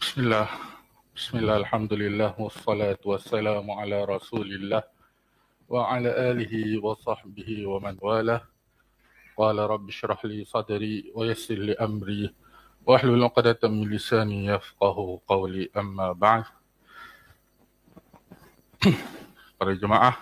Bismillah. Bismillah, Alhamdulillah, wassalatu wassalamu ala rasulillah wa ala alihi wa sahbihi wa man wala. Qala rabbi syrah li sadri wa yassir li amri wa ahlul uqadatan min lisani yafqahu qawli amma ba'd. Para jemaah,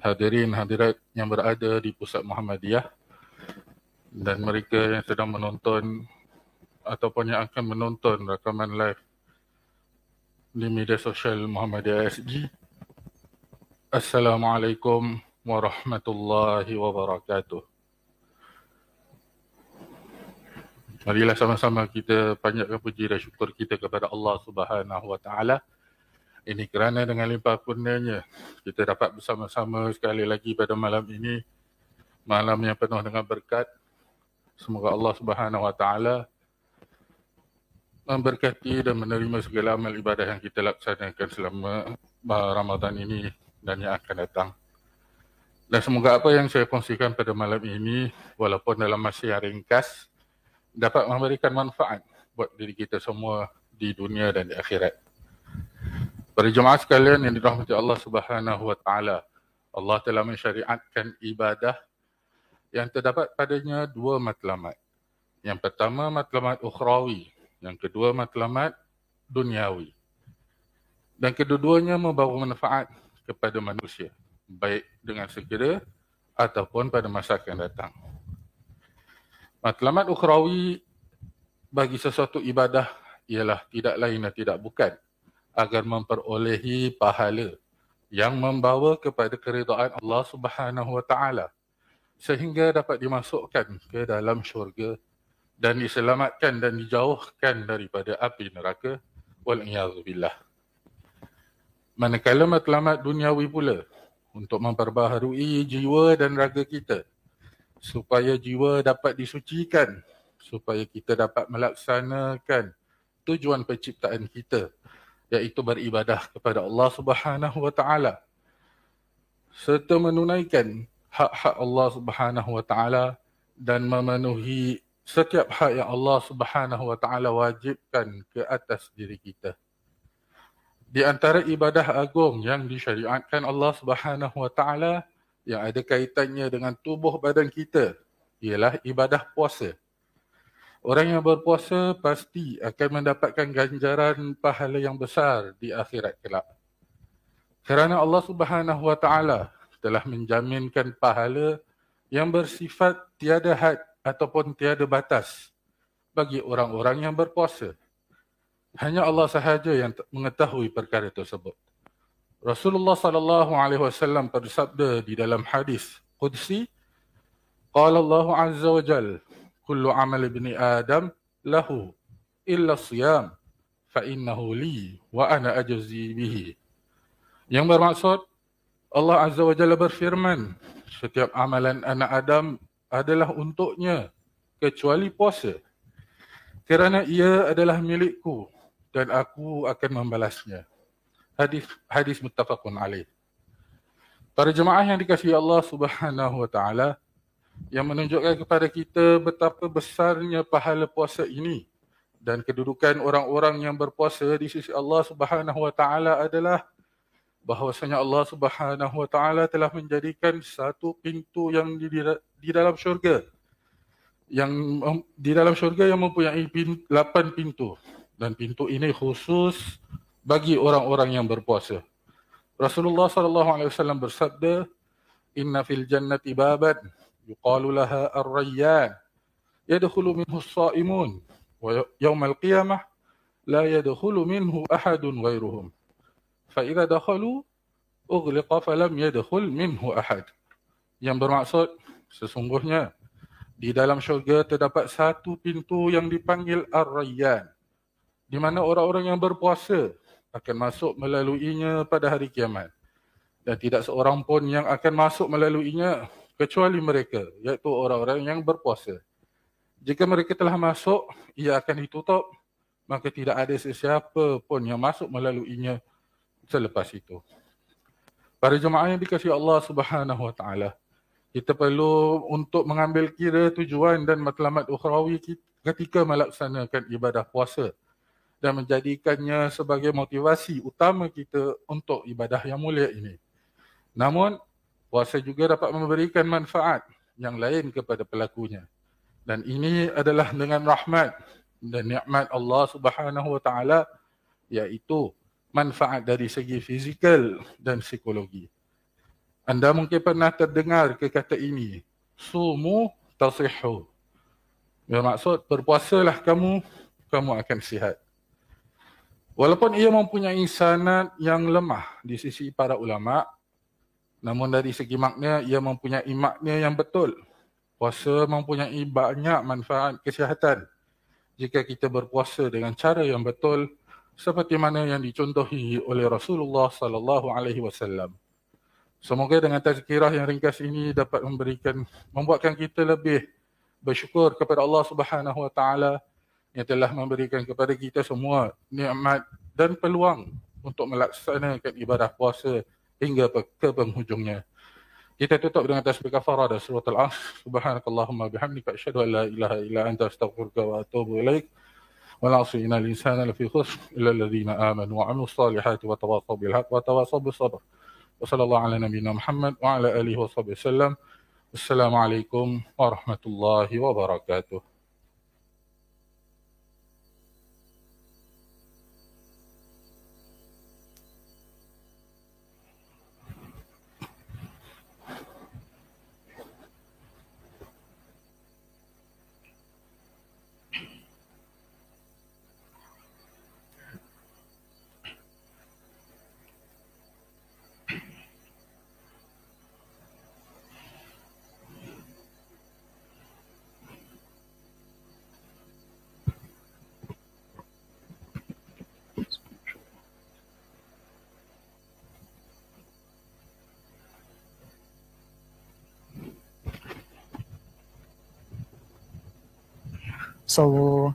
hadirin hadirat yang berada di pusat Muhammadiyah dan mereka yang sedang menonton ataupun yang akan menonton rakaman live di media sosial Muhammadiyah SG. Assalamualaikum warahmatullahi wabarakatuh. Marilah sama-sama kita panjatkan puji dan syukur kita kepada Allah Subhanahu wa taala. Ini kerana dengan limpah kurnianya kita dapat bersama-sama sekali lagi pada malam ini malam yang penuh dengan berkat. Semoga Allah Subhanahu wa taala memberkati dan menerima segala amal ibadah yang kita laksanakan selama Ramadan ini dan yang akan datang. Dan semoga apa yang saya kongsikan pada malam ini, walaupun dalam masa yang ringkas, dapat memberikan manfaat buat diri kita semua di dunia dan di akhirat. Para jemaah sekalian yang dirahmati Allah Subhanahu wa taala, Allah telah mensyariatkan ibadah yang terdapat padanya dua matlamat. Yang pertama matlamat ukhrawi yang kedua matlamat duniawi. Dan kedua-duanya membawa manfaat kepada manusia. Baik dengan segera ataupun pada masa akan datang. Matlamat ukhrawi bagi sesuatu ibadah ialah tidak lain dan tidak bukan agar memperolehi pahala yang membawa kepada keridaan Allah Subhanahu wa taala sehingga dapat dimasukkan ke dalam syurga dan diselamatkan dan dijauhkan daripada api neraka wal billah. Manakala matlamat duniawi pula untuk memperbaharui jiwa dan raga kita supaya jiwa dapat disucikan supaya kita dapat melaksanakan tujuan penciptaan kita iaitu beribadah kepada Allah Subhanahu wa taala serta menunaikan hak-hak Allah Subhanahu wa taala dan memenuhi setiap hak yang Allah Subhanahu wa taala wajibkan ke atas diri kita. Di antara ibadah agung yang disyariatkan Allah Subhanahu wa taala yang ada kaitannya dengan tubuh badan kita ialah ibadah puasa. Orang yang berpuasa pasti akan mendapatkan ganjaran pahala yang besar di akhirat kelak. Kerana Allah Subhanahu wa taala telah menjaminkan pahala yang bersifat tiada had ataupun tiada batas bagi orang-orang yang berpuasa. Hanya Allah sahaja yang mengetahui perkara tersebut. Rasulullah sallallahu alaihi wasallam bersabda di dalam hadis qudsi qala Allah azza wa jal kullu amal ibni adam lahu illa siyam fa innahu li wa ana ajzi bihi. Yang bermaksud Allah azza wa jalla berfirman setiap amalan anak Adam adalah untuknya kecuali puasa. Kerana ia adalah milikku dan aku akan membalasnya. Hadis hadis muttafaqun alaih. Para jemaah yang dikasihi Allah Subhanahu wa taala yang menunjukkan kepada kita betapa besarnya pahala puasa ini dan kedudukan orang-orang yang berpuasa di sisi Allah Subhanahu wa taala adalah bahwasanya Allah Subhanahu wa taala telah menjadikan satu pintu yang di, di dalam syurga yang di dalam syurga yang mempunyai pin, 8 pintu dan pintu ini khusus bagi orang-orang yang berpuasa. Rasulullah sallallahu alaihi wasallam bersabda, "Inna fil jannati baban yuqalu laha ar-rayyan yadkhulu minhu as-sa'imun wa yawm al-qiyamah la yadkhulu minhu ahadun ghairuhum." فإذا دخلوا أغلق فلم يدخل منه أحد yang bermaksud sesungguhnya di dalam syurga terdapat satu pintu yang dipanggil Ar-Rayyan di mana orang-orang yang berpuasa akan masuk melaluinya pada hari kiamat dan tidak seorang pun yang akan masuk melaluinya kecuali mereka iaitu orang-orang yang berpuasa jika mereka telah masuk ia akan ditutup maka tidak ada sesiapa pun yang masuk melaluinya selepas itu. Para jemaah yang dikasihi Allah Subhanahu wa taala, kita perlu untuk mengambil kira tujuan dan matlamat ukhrawi ketika melaksanakan ibadah puasa dan menjadikannya sebagai motivasi utama kita untuk ibadah yang mulia ini. Namun, puasa juga dapat memberikan manfaat yang lain kepada pelakunya. Dan ini adalah dengan rahmat dan nikmat Allah Subhanahu Wa Taala iaitu manfaat dari segi fizikal dan psikologi. Anda mungkin pernah terdengar ke kata ini, sumu tasihhu. Bermaksud berpuasalah kamu, kamu akan sihat. Walaupun ia mempunyai sanad yang lemah di sisi para ulama, namun dari segi makna ia mempunyai makna yang betul. Puasa mempunyai banyak manfaat kesihatan jika kita berpuasa dengan cara yang betul seperti mana yang dicontohi oleh Rasulullah sallallahu alaihi wasallam. Semoga dengan tazkirah yang ringkas ini dapat memberikan membuatkan kita lebih bersyukur kepada Allah Subhanahu wa taala yang telah memberikan kepada kita semua nikmat dan peluang untuk melaksanakan ibadah puasa hingga ke penghujungnya. Kita tutup dengan tasbih kafarah dan surah Al-Asr. Subhanakallahumma bihamdika asyhadu an la ilaha illa anta astaghfiruka wa atubu ilaik. والعصر إن الإنسان لفي خسر إلا الذين آمنوا وعملوا الصالحات وتواصوا بالحق وتواصوا بالصبر. وصلى الله على نبينا محمد وعلى آله وصحبه وسلم. السلام عليكم ورحمة الله وبركاته. So